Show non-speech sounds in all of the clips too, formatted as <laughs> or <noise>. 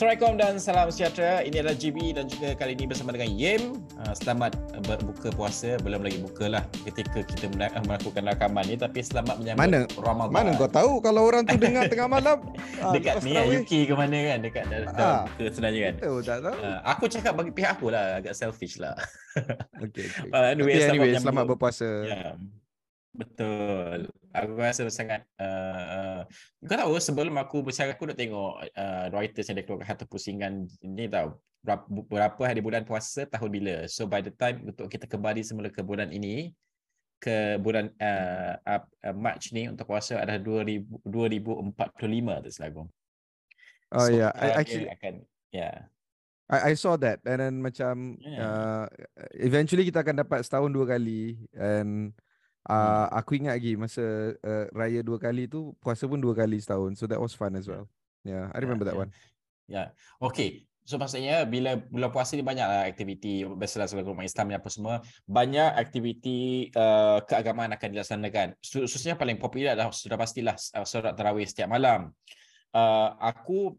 Assalamualaikum dan salam sejahtera. Ini adalah GB dan juga kali ini bersama dengan Yem. Ah, selamat berbuka puasa. Belum lagi buka lah ketika kita melakukan rakaman ni. Tapi selamat menyambut mana, Ramadan. Mana kau tahu kalau orang tu dengar <laughs> tengah malam? Ah, Dekat ni lah, UK ke mana kan? Dekat dah Ah. buka sebenarnya kan? Oh, tak tahu. Ah, aku cakap bagi pihak aku lah. Agak selfish lah. Okay, okay. <laughs> Ah, anyway, okay, anyway, menyambut- selamat berpuasa. Ya. Betul. Aku rasa sangat uh, uh, kau tahu sebelum aku bercakap aku nak tengok uh, Reuters yang dia keluarkan harta pusingan ni tahu berapa, berapa hari bulan puasa tahun bila. So by the time untuk kita kembali semula ke bulan ini ke bulan uh, uh, uh, March ni untuk puasa adalah 2000 2045 tu selagu. Oh So, yeah, I, actually akan ya. I, I saw that and then macam Yeah. uh, eventually kita akan dapat setahun dua kali and uh, aku ingat lagi masa uh, raya dua kali tu puasa pun dua kali setahun. So that was fun as well. Yeah, I remember that yeah. one. Ya, okey. So maksudnya bila bulan puasa ni banyaklah aktiviti biasalah sebagai umat Islam ni apa semua, banyak aktiviti uh, keagamaan akan dilaksanakan. Su- Khususnya paling popular adalah sudah pastilah uh, solat tarawih setiap malam. Uh, aku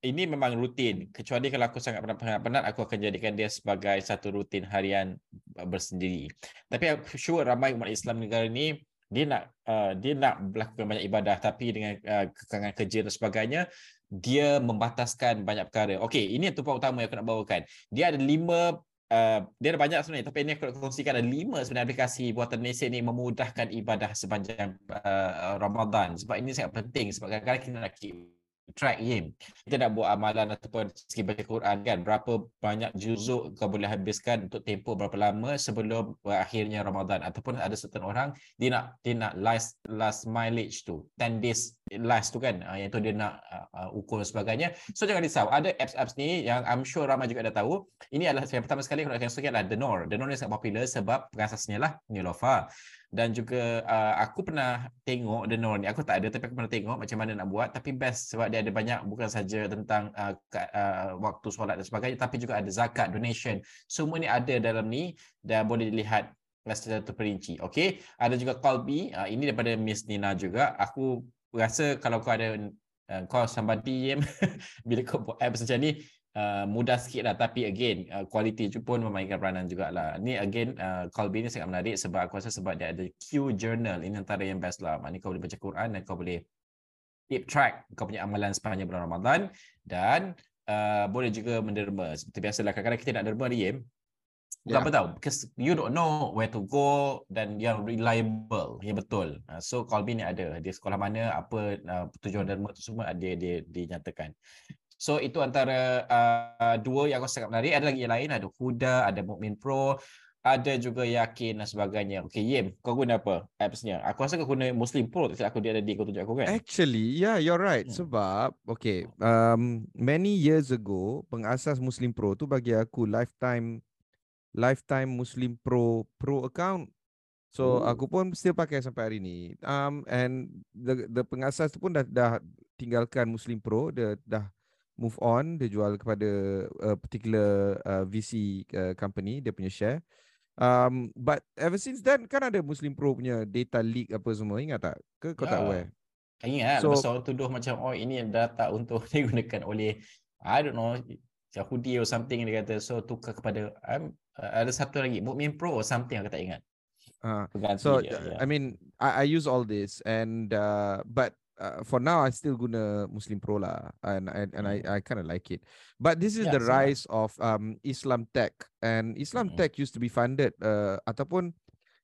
ini memang rutin kecuali kalau aku sangat penat-penat aku akan jadikan dia sebagai satu rutin harian uh, bersendiri. Tapi aku sure ramai umat Islam negara ni dia nak uh, dia nak melakukan banyak ibadah tapi dengan uh, kekangan kerja dan sebagainya dia membataskan banyak perkara. Okey, ini yang tumpuan utama yang aku nak bawakan. Dia ada lima Uh, dia ada banyak sebenarnya tapi ini aku nak kongsikan ada lima sebenarnya aplikasi buatan Malaysia ni memudahkan ibadah sepanjang uh, Ramadan sebab ini sangat penting sebab kadang-kadang kita nak keep track Yim. Kita nak buat amalan ataupun segi baca Quran kan berapa banyak juzuk kau boleh habiskan untuk tempoh berapa lama sebelum akhirnya Ramadan. Ataupun ada certain orang dia nak dia nak last last mileage tu 10 days last tu kan uh, yang tu dia nak uh, uh, ukur sebagainya. So jangan risau. Ada apps-apps ni yang I'm sure ramai juga dah tahu. Ini adalah yang pertama sekali aku nak kongsikan adalah The Nor. The Nor ni sangat popular sebab pengasasnya lah Nilofa dan juga uh, aku pernah tengok The Nor ni aku tak ada tapi aku pernah tengok macam mana nak buat. Tapi best sebab dia ada banyak bukan saja tentang uh, uh, waktu solat dan sebagainya tapi juga ada zakat donation. Semua ni ada dalam ni dan boleh dilihat secara terperinci. Okey? Ada juga Colby uh, ini daripada Miss Nina juga. Aku rasa kalau kau ada uh, kau somebody <laughs> bila kau buat apps macam ni uh, mudah sikit lah. Tapi again uh, quality tu pun memainkan peranan jugalah. Ni again uh, Colby ni sangat menarik sebab aku rasa sebab dia ada Q journal ini antara yang best lah. Maknanya kau boleh baca Quran dan kau boleh keep track kau punya amalan sepanjang bulan Ramadan dan uh, boleh juga menderma. Seperti biasalah kadang-kadang kita nak derma ni Yem Bukan Ya. apa tahu? Because you don't know where to go dan yang reliable. Yang betul. Uh, so Colby ni ada. Di sekolah mana apa uh, tujuan derma tu semua ada dia dinyatakan. So itu antara uh, dua yang aku sangat menarik. Ada lagi yang lain ada Huda, ada Mukmin Pro, ada juga Yakin dan sebagainya. Okay, Yim, kau guna apa appsnya? Aku rasa kau guna Muslim Pro tak aku dia ada di kau tunjuk aku kan? Actually, yeah, you're right. Hmm. Sebab, okay, um, many years ago, pengasas Muslim Pro tu bagi aku lifetime lifetime Muslim Pro Pro account. So Oh. aku pun still pakai sampai hari ni. Um, and the the pengasas tu pun dah dah tinggalkan Muslim Pro, dia dah move on, dia jual kepada a particular uh, VC uh, company, dia punya share. Um, but ever since then kan ada Muslim Pro punya data leak apa semua, ingat tak? Ke kau tak Ya. aware? Ingat So- so, orang tuduh macam oh ini data untuk <laughs> digunakan oleh I don't know Yahudi or something dia kata so tukar kepada um, uh, ada satu lagi Mukmin Pro or something aku tak ingat. Uh, so dia. uh, ya. I mean I, I use all this and uh, but uh, for now I still guna Muslim Pro lah and I, and I Hmm. I kind of like it. But this is Yeah, the sama. rise of um Islam Tech and Islam Mm-mm. Tech used to be funded uh, ataupun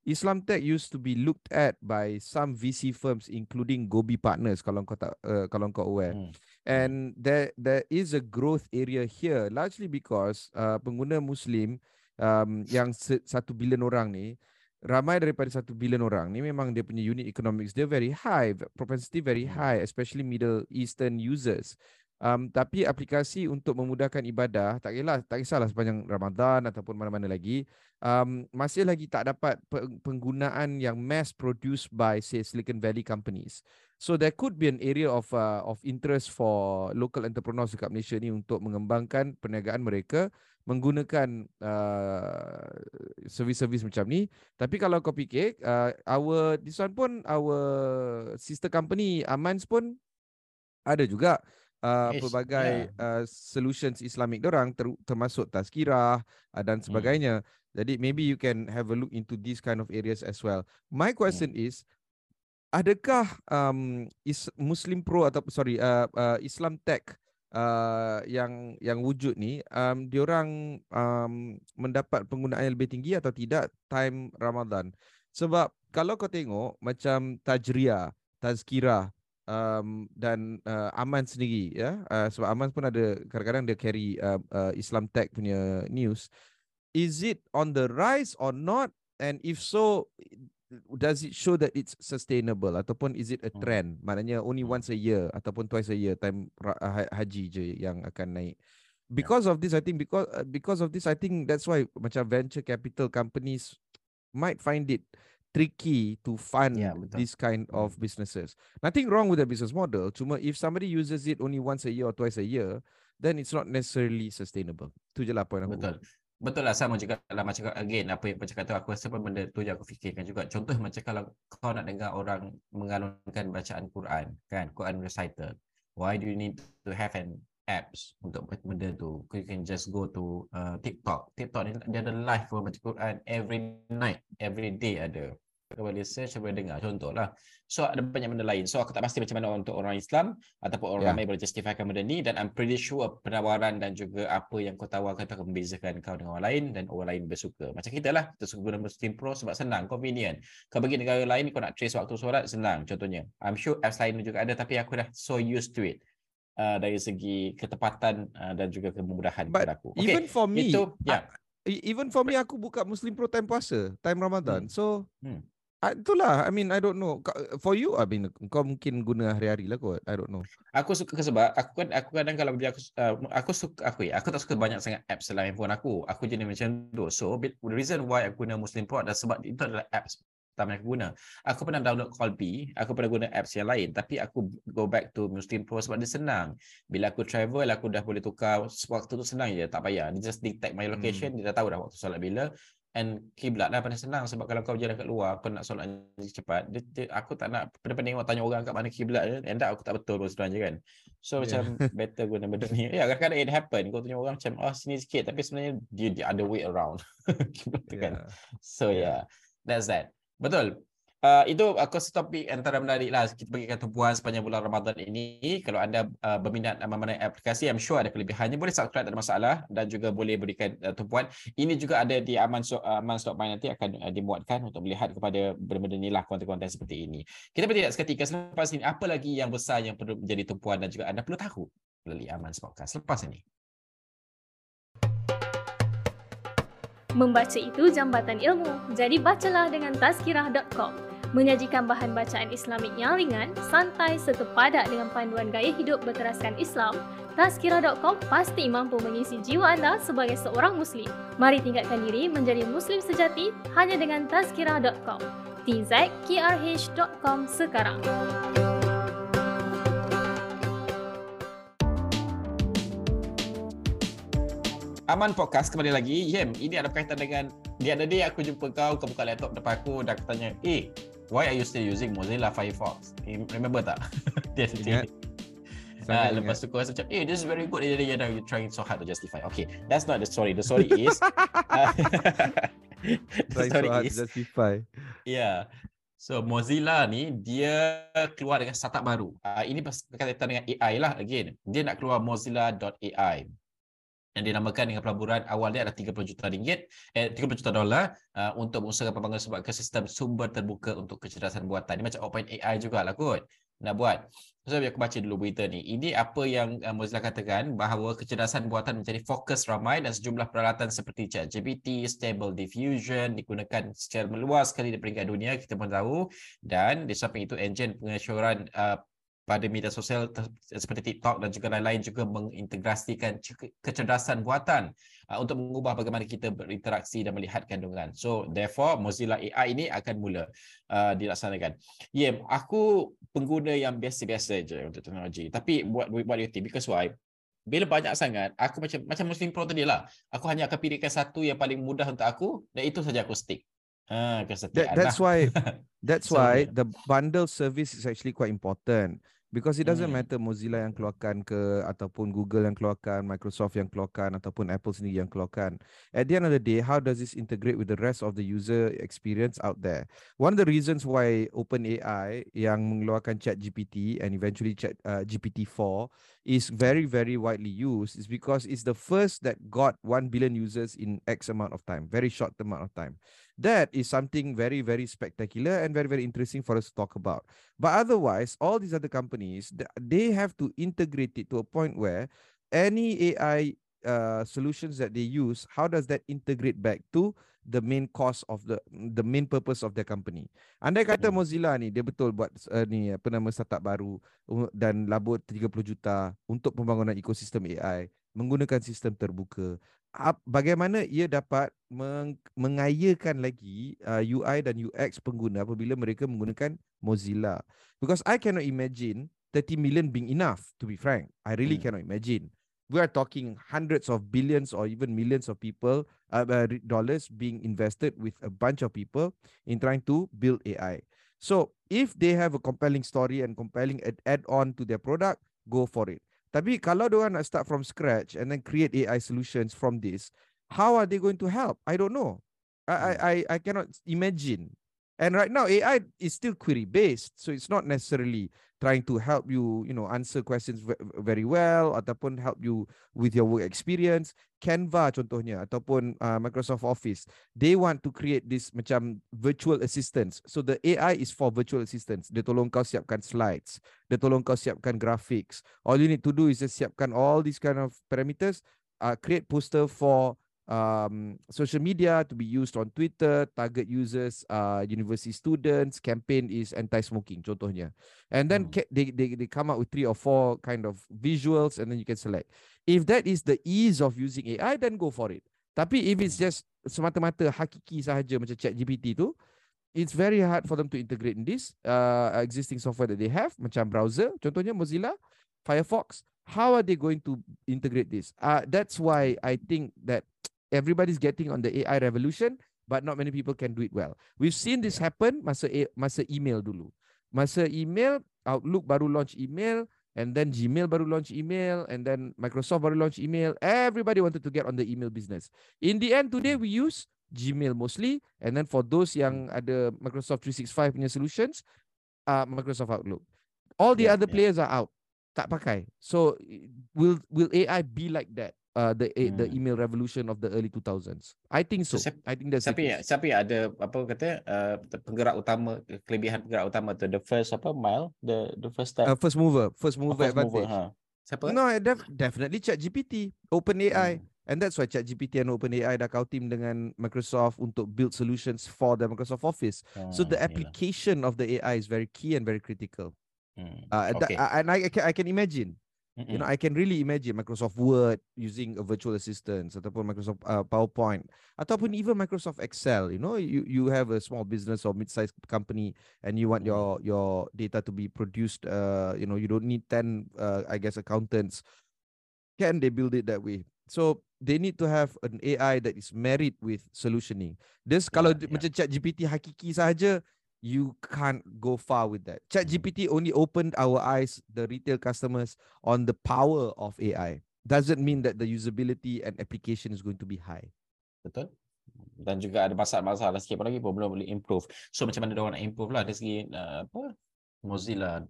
Islam Tech used to be looked at by some VC firms including Gobi Partners kalau kau tak uh, kalau kau aware. Hmm. And there there is a growth area here largely because uh, pengguna Muslim um, yang se- satu bilion orang ni ramai daripada satu bilion orang ni memang dia punya unit economics dia very high, propensity very Hmm. high, especially Middle Eastern users. Um, tapi aplikasi untuk memudahkan ibadah tak kisahlah tak kisahlah sepanjang Ramadan ataupun mana-mana lagi um, masih lagi tak dapat pe- penggunaan yang mass produced by say Silicon Valley companies. So there could be an area of uh, of interest for local entrepreneurs dekat Malaysia ni untuk mengembangkan perniagaan mereka menggunakan uh, servis-servis macam ni. Tapi kalau kau fikir uh, our this one pun our sister company Amans pun ada juga uh, Yes, pelbagai uh, solutions Islamic dorang ter, termasuk tazkirah uh, dan sebagainya. Jadi maybe you can have a look into these kind of areas as well. My question is adakah um, is Muslim Pro atau sorry uh, uh, Islam Tech uh, yang yang wujud ni um, diorang um, mendapat penggunaan yang lebih tinggi atau tidak time Ramadan. Sebab kalau kau tengok macam Tajriah, Tazkirah um, dan uh, Aman sendiri ya uh, sebab Aman pun ada kadang-kadang dia carry uh, uh, Islam Tech punya news is it on the rise or not and if so does it show that it's sustainable ataupun is it a Hmm. trend maknanya only Hmm. once a year ataupun twice a year time uh, ha- haji je yang akan naik Ya. because of this i think because uh, because of this i think that's why macam venture capital companies might find it tricky to fund Ya, betul. this kind Hmm. of businesses nothing wrong with the business model cuma if somebody uses it only once a year or twice a year then it's not necessarily sustainable tu je lah point aku Betul. Betul lah sama juga dalam macam again apa yang macam kata aku rasa pun benda tu je aku fikirkan juga. Contoh macam kalau kau nak dengar orang mengalunkan bacaan Quran kan, Quran recital. Why do you need to have an apps untuk benda tu? You can just go to uh, TikTok. TikTok ni dia ada live pun baca Quran every night, every day ada. Boleh search, kau boleh dengar. Contohlah. So ada banyak benda lain. So aku tak pasti macam mana untuk orang Islam ataupun orang Ya. ramai boleh justifikan benda ni dan I'm pretty sure penawaran dan juga apa yang kau tawarkan akan membezakan kau dengan orang lain dan orang lain bersuka. Macam kita lah, kita suka guna Muslim Pro sebab senang, convenient. Kau pergi negara lain, kau nak trace waktu solat, senang contohnya. I'm sure apps lain juga ada tapi aku dah so used to it. Uh, dari segi ketepatan uh, dan juga kemudahan But kepada aku. even for me itu ya. E- Even for me aku buka Muslim Pro time puasa, time Ramadan. Hmm. So Hmm. Ah, itulah I mean I don't know. For you I mean kau mungkin guna hari-hari lah kot. I don't know. Aku suka sebab aku kan aku kadang kalau dia aku uh, aku suka aku ya, aku tak suka banyak sangat apps dalam handphone aku. Aku jenis macam tu. So bit- the reason why aku guna Muslim Pro adalah sebab itu adalah apps pertama yang aku guna. Aku pernah download Colby, aku pernah guna apps yang lain tapi aku go back to Muslim Pro sebab dia senang. Bila aku travel aku dah boleh tukar waktu tu senang je, tak payah. Dia just detect my location, dia dah tahu dah waktu solat bila and kiblat dah paling senang sebab kalau kau jalan kat luar kau nak solat cepat dia, dia, aku tak nak pening-pening tanya orang kat mana kiblat dia end up aku tak betul pun sebenarnya kan so Yeah. macam <laughs> better guna benda ni ya kadang-kadang it happen kau tanya orang macam oh sini sikit tapi sebenarnya dia the other way around <laughs> kiblat tu kan Yeah. so Yeah. yeah that's that betul Uh, itu aku rasa topik antara menarik lah. Kita bagikan tumpuan sepanjang bulan Ramadan ini. Kalau anda uh, berminat mana-mana aplikasi I'm sure ada kelebihannya. Boleh subscribe tak ada masalah. Dan juga boleh berikan uh, tumpuan. Ini juga ada di Aman uh, Aman.my nanti akan uh, dimuatkan untuk melihat kepada benda-benda ni lah konten-konten seperti ini. Kita bertindak seketika. Selepas ini apa lagi yang besar yang perlu menjadi tumpuan dan juga anda perlu tahu melalui Aman Podcast selepas ini. Membaca itu jambatan ilmu, jadi bacalah dengan tazkirah.com. Menyajikan bahan bacaan Islamik yang ringan, santai serta padat dengan panduan gaya hidup berteraskan Islam, tazkirah.com pasti mampu mengisi jiwa anda sebagai seorang Muslim. Mari tingkatkan diri menjadi Muslim sejati hanya dengan tazkirah.com. tzkrh.com sekarang. Aman Podcast kembali lagi. Yem, ini ada berkaitan dengan the other day aku jumpa kau, kau buka laptop depan aku dan aku tanya, eh, why are you still using Mozilla Firefox? Remember tak? <laughs> Dia Ingat. Ah, Sangat lepas tu kau rasa macam, eh, this is very good. Dia dia you're trying so hard to justify. Okay, that's not the story. The story <laughs> is, uh, <laughs> the Try so story hard to is, justify. Yeah. So Mozilla ni dia keluar dengan startup baru. Uh, ini berkaitan dengan AI lah again. Dia nak keluar Mozilla.ai. Yang dinamakan dengan pelaburan awal dia adalah 30 juta ringgit, eh 30 juta dolar uh, untuk mengusahakan pembangunan sebuah ekosistem sumber terbuka untuk kecerdasan buatan. Ini macam OpenAI jugalah kot. nak buat. So, aku baca dulu berita ni. Ini apa yang uh, Mozilla katakan bahawa kecerdasan buatan menjadi fokus ramai dan sejumlah peralatan seperti ChatGPT, Stable Diffusion digunakan secara meluas sekali di peringkat dunia, kita pun tahu. Dan di samping itu, enjin pengesyuaran uh, pada media sosial seperti TikTok dan juga lain-lain juga mengintegrasikan kecerdasan buatan uh, untuk mengubah bagaimana kita berinteraksi dan melihat kandungan. So therefore Mozilla AI ini akan mula uh, dilaksanakan. Yeah, aku pengguna yang biasa-biasa je untuk teknologi. Tapi buat buat you think because why? Bila banyak sangat, aku macam macam Muslim Pro tadi lah. Aku hanya akan pilihkan satu yang paling mudah untuk aku dan itu saja aku stick. Ha, that, that's why <laughs> that's so, why the bundle service is actually quite important. Because it doesn't hmm. matter Mozilla yang keluarkan ke ataupun Google yang keluarkan, Microsoft yang keluarkan ataupun Apple sendiri yang keluarkan. At the end of the day, how does this integrate with the rest of the user experience out there? One of the reasons why OpenAI yang mengeluarkan ChatGPT and eventually Chat uh, GPT-4 is very very widely used is because it's the first that got 1 billion users in X amount of time, very short amount of time that is something very very spectacular and very very interesting for us to talk about. But otherwise all these other companies they have to integrate it to a point where any ai uh, solutions that they use how does that integrate back to the main cost of the the main purpose of their company? Andai kata hmm. Mozilla ni dia betul buat uh, ni apa nama startup baru uh, dan labur 30 juta untuk pembangunan ekosistem AI menggunakan sistem terbuka bagaimana ia dapat meng- mengayakan lagi uh, UI dan UX pengguna apabila mereka menggunakan Mozilla? Because I cannot imagine 30 million being enough to be frank. I really hmm. cannot imagine. We are talking hundreds of billions or even millions of people uh, uh, dollars being invested with a bunch of people in trying to build AI so if they have a compelling story and compelling ad- add-on to their product go for it tapi kalau diorang nak start from scratch and then create AI solutions from this, how are they going to help? I don't know. I I hmm. I, I cannot imagine. And right now AI is still query based, so it's not necessarily trying to help you, you know, answer questions very well ataupun help you with your work experience. Canva contohnya ataupun uh, Microsoft Office, they want to create this macam virtual assistants. So the AI is for virtual assistants. Dia tolong kau siapkan slides, dia tolong kau siapkan graphics. All you need to do is just siapkan all these kind of parameters, uh, create poster for um, social media to be used on Twitter, target users, uh, university students, campaign is anti-smoking, contohnya. And then hmm. they, they, they come up with three or four kind of visuals and then you can select. If that is the ease of using AI, then go for it. Tapi if it's hmm. just semata-mata hakiki sahaja macam chat GPT tu, it's very hard for them to integrate in this uh, existing software that they have, macam browser, contohnya Mozilla, Firefox, how are they going to integrate this? Uh, that's why I think that everybody's getting on the AI revolution but not many people can do it well. We've seen this happen masa masa email dulu. Masa email Outlook baru launch email and then Gmail baru launch email and then Microsoft baru launch email. Everybody wanted to get on the email business. In the end today we use Gmail mostly and then for those yang ada Microsoft 365 punya solutions uh, Microsoft Outlook. All the yeah, other yeah. players are out. Tak pakai. So will will AI be like that? Uh, the hmm. the email revolution of the early 2000s. I think so. so I think that's siapa yang, siapa yang ada apa kata uh, penggerak utama kelebihan penggerak utama tu the first apa mile the the first step. Uh, first mover, first mover oh, first advantage. Mover, ha. Siapa? No, def- definitely ChatGPT, OpenAI. Hmm. And that's why ChatGPT and OpenAI dah kau team dengan Microsoft untuk build solutions for the Microsoft Office. Hmm, so the application yalah. of the AI is very key and very critical. Hmm. Uh, okay. That, and I, I, can, I can imagine Mm-mm. You know, I can really imagine Microsoft Word using a virtual assistant ataupun Microsoft uh, PowerPoint ataupun even Microsoft Excel. You know, you you have a small business or mid-sized company and you want your your data to be produced. Uh, you know, you don't need ten, uh, I guess, accountants. Can they build it that way? So they need to have an AI that is married with solutioning. This yeah, kalau yeah. macam chat GPT hakiki saja, you can't go far with that. Chat GPT only opened our eyes, the retail customers, on the power of AI. Doesn't mean that the usability and application is going to be high. Betul. Dan juga ada masalah-masalah sikit pun lagi pun belum boleh improve. So macam mana dia orang nak improve lah dari segi uh, apa Mozilla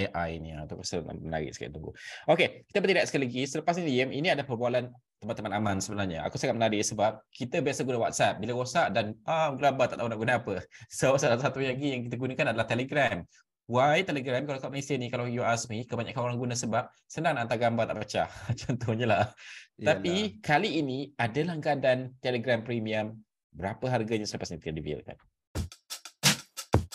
AI ni atau pasal menarik sikit tunggu. Okey, kita bertindak sekali lagi. Selepas ini ini ada perbualan teman-teman aman sebenarnya. Aku sangat menarik sebab kita biasa guna WhatsApp. Bila rosak dan ah gelabah tak tahu nak guna apa. <laughs> So salah satu lagi yang kita gunakan adalah Telegram Why Telegram kalau kat Malaysia ni kalau you ask me kebanyakan orang guna sebab senang nak hantar gambar tak pecah. <laughs> Contohnya lah. Tapi kali ini ada langganan Telegram Premium. Berapa harganya selepas ni kita revealkan.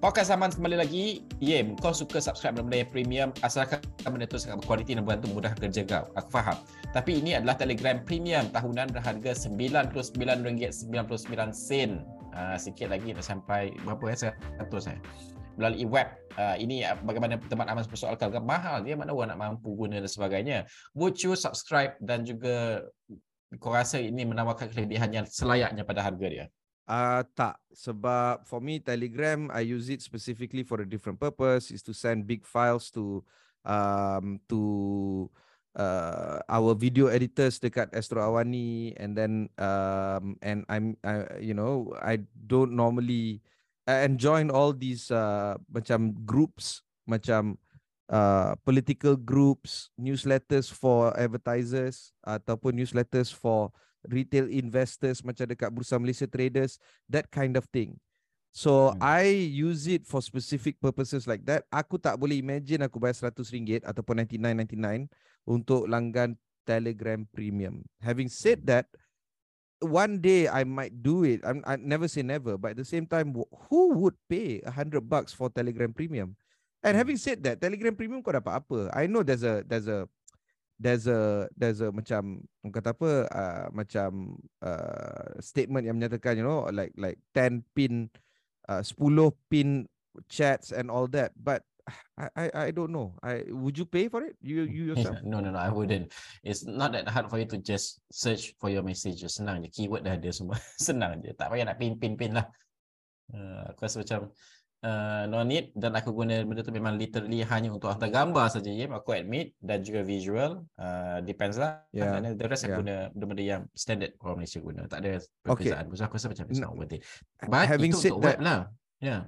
Podcast Zaman kembali lagi. Yem, kau suka subscribe benda-benda yang premium asalkan benda tu sangat berkualiti dan bantu mudah kerja kau. Aku faham. Tapi ini adalah Telegram Premium tahunan berharga RM99.99. Uh, sikit lagi nak sampai berapa ya? 100 saya. Melalui web. Uh, ini uh, bagaimana teman Aman persoalkan mahal dia mana orang nak mampu guna dan sebagainya. Would you subscribe dan juga kau rasa ini menawarkan kelebihan yang selayaknya pada harga dia? Uh, tak. Sebab for me Telegram I use it specifically for a different purpose. Is to send big files to um to uh, our video editors dekat Astro Awani. And then um and I'm I, you know I don't normally and join all these uh, macam groups macam uh, political groups newsletters for advertisers ataupun newsletters for retail investors macam dekat Bursa Malaysia Traders, that kind of thing. So hmm. I use it for specific purposes like that. Aku tak boleh imagine aku bayar RM100 ataupun 99.99 untuk langgan Telegram Premium. Having said that, one day I might do it. I'm, I never say never, but at the same time, who would pay a hundred bucks for Telegram Premium? And hmm. having said that, Telegram Premium kau dapat apa? I know there's a there's a there's a there's a macam kata apa uh, macam uh, statement yang menyatakan you know like like 10 pin uh, 10 pin chats and all that but I, I I don't know. I would you pay for it? You you <laughs> yourself? no no no, I wouldn't. It's not that hard for you to just search for your messages. Senang je, keyword dah ada semua. <laughs> Senang je. Tak payah nak pin pin pin lah. Uh, aku rasa macam uh, no need dan aku guna benda tu memang literally hanya untuk hantar gambar saja ya aku admit dan juga visual uh, depends lah yeah. dan the rest yeah. aku guna benda-benda yang standard orang Malaysia guna tak ada perbezaan okay. aku rasa macam it's not worth it but having itu said untuk that, web lah yeah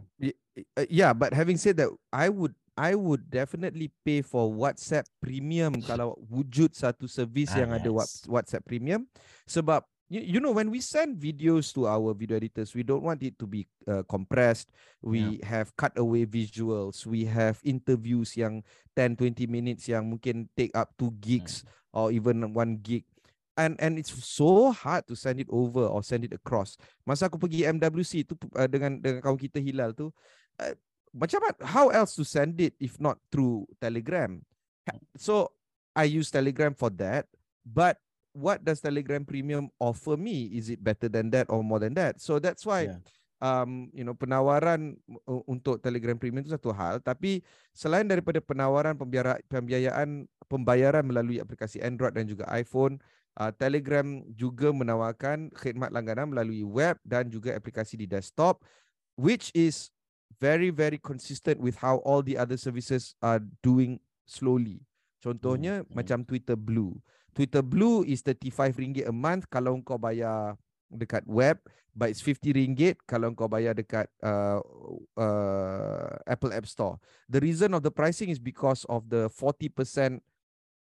yeah but having said that I would I would definitely pay for WhatsApp Premium <sighs> kalau wujud satu servis ah, yang yes. ada WhatsApp Premium sebab you, you know when we send videos to our video editors we don't want it to be uh, compressed. We yeah. have cutaway visuals. We have interviews yang 10 20 minutes yang mungkin take up 2 gigs yeah. or even 1 gig. And and it's so hard to send it over or send it across. Masa aku pergi MWC tu uh, dengan dengan kawan kita Hilal tu uh, macam mana how else to send it if not through Telegram? So I use Telegram for that but what does Telegram Premium offer me? Is it better than that or more than that? So that's why yeah. um you know penawaran untuk Telegram Premium itu satu hal, tapi selain daripada penawaran pembiayaan pembayaran melalui aplikasi Android dan juga iPhone, uh, Telegram juga menawarkan khidmat langganan melalui web dan juga aplikasi di desktop which is very very consistent with how all the other services are doing slowly. Contohnya hmm. macam Twitter Blue. Twitter Blue is RM35 a month kalau kau bayar dekat web but it's RM50 kalau kau bayar dekat uh, uh, Apple App Store. The reason of the pricing is because of the 40%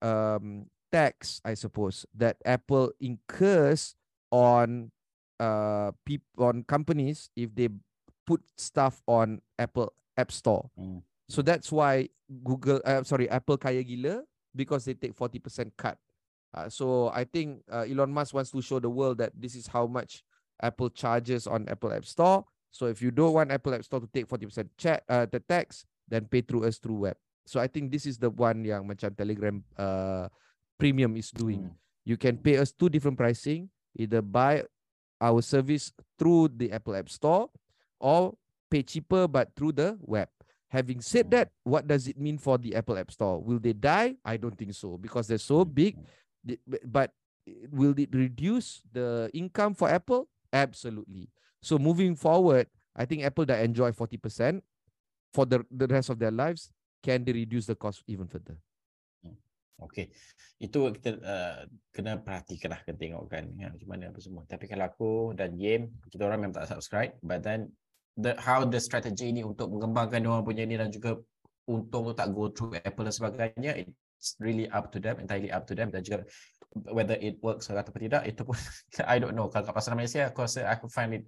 um, tax, I suppose, that Apple incurs on uh, peop- on companies if they put stuff on Apple App Store. Mm. So that's why Google, uh, sorry, Apple kaya gila because they take 40% cut. Uh, so I think uh, Elon Musk wants to show the world that this is how much Apple charges on Apple App Store. So if you don't want Apple App Store to take 40% chat uh, the tax, then pay through us through web. So I think this is the one yang macam Telegram uh, premium is doing. Mm. You can pay us two different pricing, either buy our service through the Apple App Store or pay cheaper but through the web. Having said that, what does it mean for the Apple App Store? Will they die? I don't think so because they're so big. But will it reduce the income for Apple? Absolutely. So moving forward, I think Apple that enjoy 40%. for the the rest of their lives, can they reduce the cost even further? Okey. Itu kita uh, kena perhatikan lah, kena tengok kan ya, macam mana apa semua. Tapi kalau aku dan Yem, kita orang memang tak subscribe. But then, the, how the strategy ni untuk mengembangkan orang punya ni dan juga untung tu tak go through Apple dan sebagainya, it's really up to them, entirely up to them. Dan juga whether it works atau tidak, itu pun <laughs> I don't know. Kalau kat pasar Malaysia, aku rasa aku find it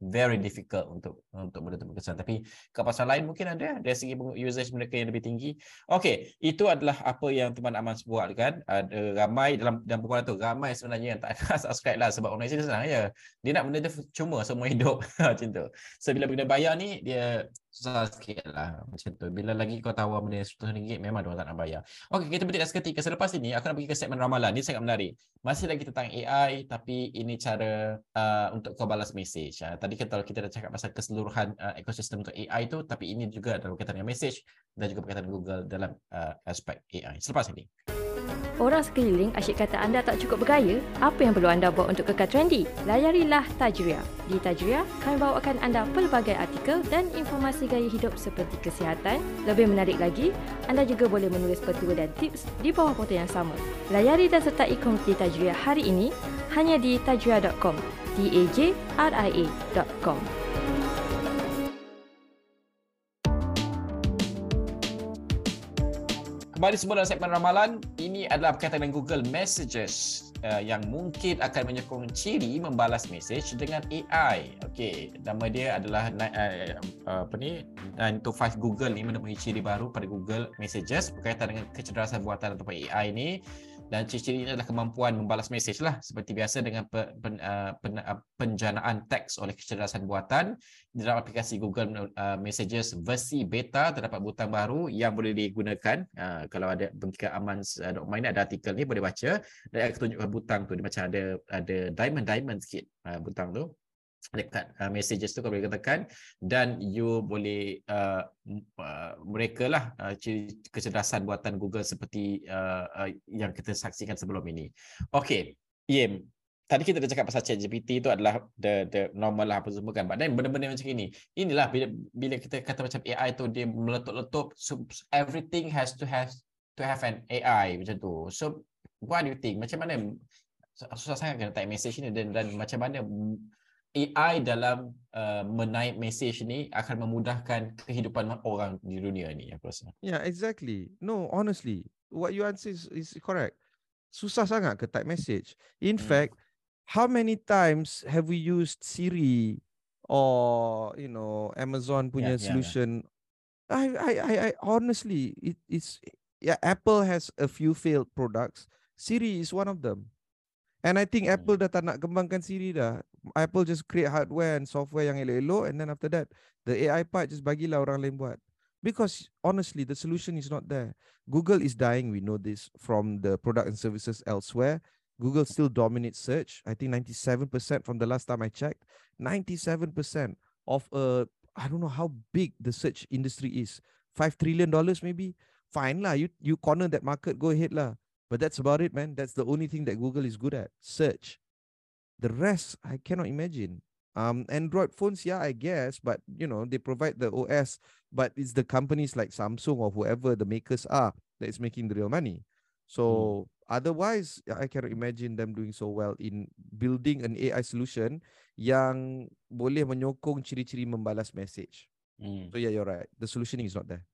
very difficult untuk untuk menutup kesan tapi ke pasal lain mungkin ada dari segi usage mereka yang lebih tinggi. Okey itu adalah apa yang teman Aman buat kan ada ramai dalam dalam perbualan tu ramai sebenarnya yang tak <laughs> nak subscribe lah sebab Malaysia senang ya dia nak benda tu cuma semua hidup <laughs> macam tu. So bila benda bayar ni dia susah sikit lah macam tu. Bila lagi kau tahu benda RM10 memang dia tak nak bayar. Okey kita berhenti seketika selepas ini aku nak pergi ke segmen ramalan. Ni sangat menarik. Masih lagi tentang AI tapi ini cara uh, untuk kau balas message uh, tadi kita kita dah cakap pasal keseluruhan uh, ekosistem untuk AI tu tapi ini juga dalam berkaitan dengan message dan juga berkaitan Google dalam uh, aspek AI selepas ini Orang sekeliling asyik kata anda tak cukup bergaya? Apa yang perlu anda buat untuk kekal trendy? Layarilah Tajriah. Di Tajriah, kami bawakan anda pelbagai artikel dan informasi gaya hidup seperti kesihatan. Lebih menarik lagi, anda juga boleh menulis petua dan tips di bawah foto yang sama. Layari dan sertai komuniti Tajriah hari ini hanya di tajriah.com. T-A-J-R-I-A.com. Kembali semua dalam segmen ramalan, ini adalah berkaitan dengan Google Messages uh, yang mungkin akan menyokong ciri membalas message dengan AI. Okey, nama dia adalah uh, uh, apa ni? 9 to 5 Google ni menemui ciri baru pada Google Messages berkaitan dengan kecerdasan buatan atau AI ni dan ciri-ciri ini adalah kemampuan membalas mesej lah. Seperti biasa dengan pe, pen, uh, pen, uh, penjanaan teks oleh kecerdasan buatan. Di dalam aplikasi Google uh, Messages versi beta terdapat butang baru yang boleh digunakan. Uh, kalau ada ketika aman ini ada artikel ni boleh baca. Dan aku tunjukkan butang tu dia macam ada ada diamond diamond sikit butang tu dekat uh, messages tu kau boleh tekan dan you boleh uh, uh, mereka lah uh, kecerdasan buatan Google seperti uh, uh, yang kita saksikan sebelum ini. Okay, Yem, tadi kita dah cakap pasal ChatGPT tu adalah the the normal lah apa semua kan. Then benda-benda macam ini, inilah bila bila kita kata macam AI tu dia meletup-letup, so everything has to have to have an AI macam tu. So what do you think? Macam mana susah sangat kena type message ni dan dan macam mana AI dalam uh, menaik message ni akan memudahkan kehidupan orang di dunia ni aku rasa. Yeah, exactly. No, honestly, what you answer is, is correct. Susah sangat ke type message. In hmm. fact, how many times have we used Siri or you know Amazon punya yeah, solution? Yeah, yeah. I, I, I, I honestly, it, it's yeah. Apple has a few failed products. Siri is one of them. And I think Apple hmm. dah tak nak kembangkan Siri dah. Apple just create hardware and software yang elok-elok and then after that the AI part just bagilah orang lain buat. Because honestly the solution is not there. Google is dying, we know this from the product and services elsewhere. Google still dominates search. I think 97% from the last time I checked. 97% of a I don't know how big the search industry is. 5 trillion dollars maybe. Fine lah, you you corner that market, go ahead lah. But that's about it, man. That's the only thing that Google is good at. Search. The rest, I cannot imagine. Um, Android phones, yeah, I guess, but you know, they provide the OS, but it's the companies like Samsung or whoever the makers are that is making the real money. So hmm. otherwise, I cannot imagine them doing so well in building an AI solution yang boleh menyokong ciri-ciri membalas message. Hmm. So yeah, you're right. The solutioning is not there.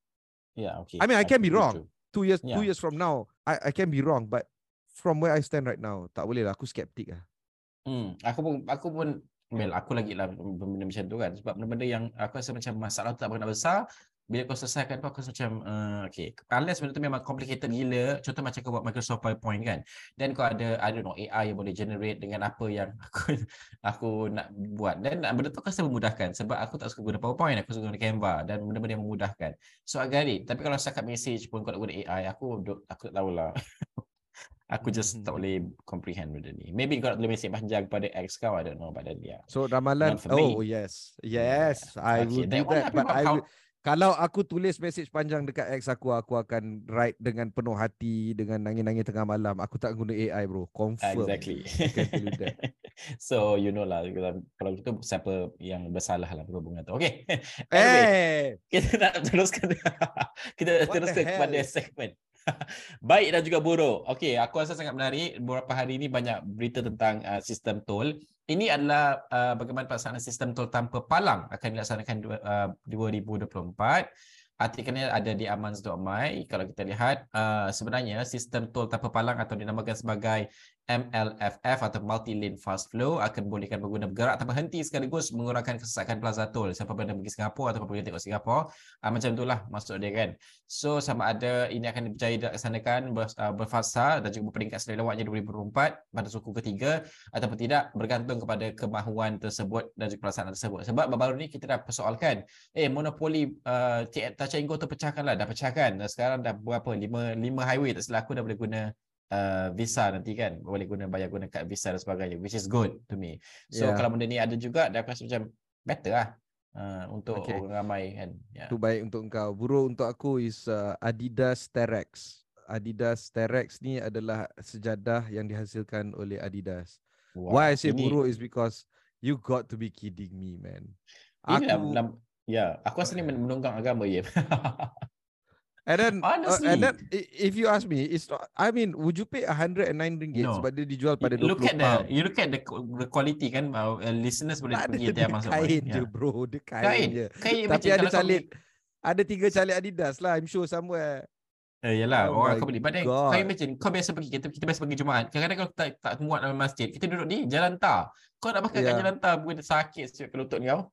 Yeah, okay. I mean, I, I can be wrong. True. Two years, yeah. two years from now, I I can be wrong, but from where I stand right now, tak boleh lah. Aku skeptik lah. Hmm, aku pun aku pun well, aku lagi lah benda macam tu kan sebab benda-benda yang aku rasa macam masalah tu tak berkena besar bila kau selesaikan tu aku rasa macam uh, okay unless benda tu memang complicated gila contoh macam kau buat Microsoft PowerPoint kan dan kau ada I don't know AI yang boleh generate dengan apa yang <laughs> aku aku nak buat dan benda tu aku rasa memudahkan sebab aku tak suka guna PowerPoint aku suka guna Canva dan benda-benda yang memudahkan so I get it tapi kalau cakap message pun kau nak guna AI aku aku tahu lah <laughs> Aku just hmm. tak boleh comprehend benda ni. Maybe kau nak tulis mesej panjang kepada ex kau, I don't know. But then, yeah. So, ramalan, oh me. yes. Yes, yeah. I okay. will do that. But I will, kalau aku tulis mesej panjang dekat ex aku, aku akan write dengan penuh hati, dengan nangis-nangis tengah malam. Aku tak guna AI bro. Confirm. Exactly. <laughs> so you know lah kalau kalau gitu siapa yang bersalah lah berhubungan tu. Okay. <laughs> anyway, Eh, kita nak teruskan <laughs> kita nak teruskan kepada segmen baik dan juga buruk. Okey, aku rasa sangat menarik beberapa hari ini banyak berita tentang uh, sistem tol. Ini adalah uh, bagaimana pelaksanaan sistem tol tanpa palang akan dilaksanakan uh, 2024. Artikelnya ada di amans.my. Kalau kita lihat, uh, sebenarnya sistem tol tanpa palang atau dinamakan sebagai MLFF atau Multi Lane Fast Flow akan membolehkan pengguna bergerak tanpa henti sekaligus mengurangkan kesesakan plaza tol. Siapa pernah pergi Singapura atau pergi tengok Singapura, uh, macam itulah maksud dia kan. So sama ada ini akan dipercayai dilaksanakan ber, uh, berfasa dan juga berperingkat selewatnya 2024 pada suku ketiga ataupun tidak bergantung kepada kemahuan tersebut dan juga pelaksanaan tersebut. Sebab baru-baru ni kita dah persoalkan, eh monopoli uh, Touch and Go tu pecahkan lah, dah pecahkan. Dan sekarang dah berapa? Lima, lima highway tak salah aku dah boleh guna uh, visa nanti kan. Boleh guna bayar guna kad visa dan sebagainya which is good to me. So Yeah. kalau benda ni ada juga, dah aku rasa macam better lah. Uh, untuk Okay. orang ramai kan. Yeah. Itu baik untuk engkau. Buruk untuk aku is uh, Adidas Terex. Adidas Terex ni adalah sejadah yang dihasilkan oleh Adidas. Wow. Why I say Ini- buruk is because you got to be kidding me, man. Ini dalam, Aku dalam, ya, aku rasa ni men- menunggang agama ya. <laughs> and then uh, Honestly. and then if you ask me, it's not. I mean, would you pay 109 ringgit No. sebab dia dijual pada 20 look at the pound? you look at the, the quality kan uh, uh, listeners boleh Tak pergi dia masuk kain ya. je bro, dia kain, Kain. je. Kain Tapi ada kau calit, beli- ada tiga calit Adidas lah. I'm sure somewhere. Eh, yalah, Oh orang kau beli. But then, kau imagine, kau biasa pergi, kita, kita biasa pergi Jumaat. Kadang-kadang kalau tak, tak muat dalam masjid, kita duduk di jalan tar. Kau nak makan kat Yeah. jalan tar, bukan sakit siap ke lutut kau.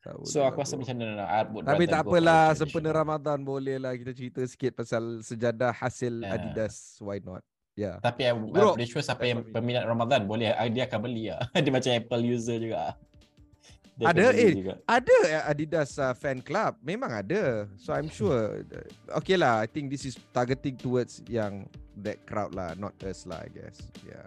So, je aku lah, rasa macam no, I would Tapi tak apalah, sempena Ramadan boleh lah kita cerita sikit pasal sejadah hasil Ya. Adidas. Why not? Ya. Tapi I'm, Bro, I'm pretty sure siapa yang peminat Ramadan boleh, ah, dia akan beli lah. <laughs> dia macam Apple user juga. Dia Ada, eh, juga. Ada Adidas uh, fan club, memang ada. So I'm sure. Okay lah, I think this is targeting towards yang that crowd lah, not us lah, I guess. Yeah.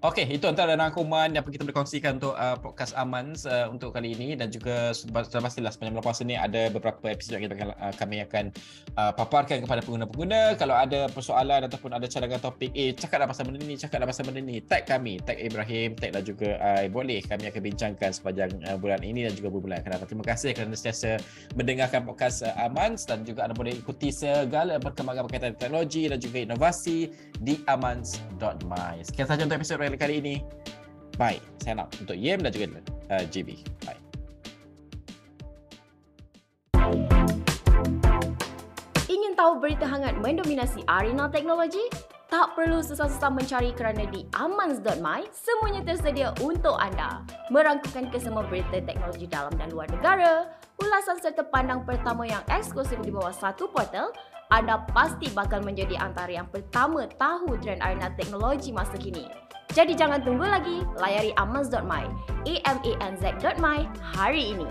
Okey, itu antara rangkuman yang kita boleh kongsikan untuk uh, podcast Amans uh, untuk kali ini dan juga sudah pastilah sepanjang bulan puasa ni ada beberapa episod yang kita uh, kami akan uh, paparkan kepada pengguna-pengguna. Kalau ada persoalan ataupun ada cadangan topik, eh cakaplah pasal benda ni, cakaplah pasal benda ni, tag kami, tag Ibrahim, taglah juga uh, boleh. Kami akan bincangkan sepanjang uh, bulan ini dan juga bulan akan datang. Terima kasih kerana sentiasa mendengarkan podcast uh, Amans dan juga anda boleh ikuti segala perkembangan berkaitan teknologi dan juga inovasi di amans.my. Sekian sahaja untuk episod kali ini. Bye. Sign out untuk Yem dan juga uh, GB. Bye. Ingin tahu berita hangat mendominasi arena teknologi? Tak perlu susah-susah mencari kerana di amans.my semuanya tersedia untuk anda. Merangkukan kesemua berita teknologi dalam dan luar negara, ulasan serta pandang pertama yang eksklusif di bawah satu portal, anda pasti bakal menjadi antara yang pertama tahu trend arena teknologi masa kini. Jadi jangan tunggu lagi, layari amans.my, a m a n z.my hari ini.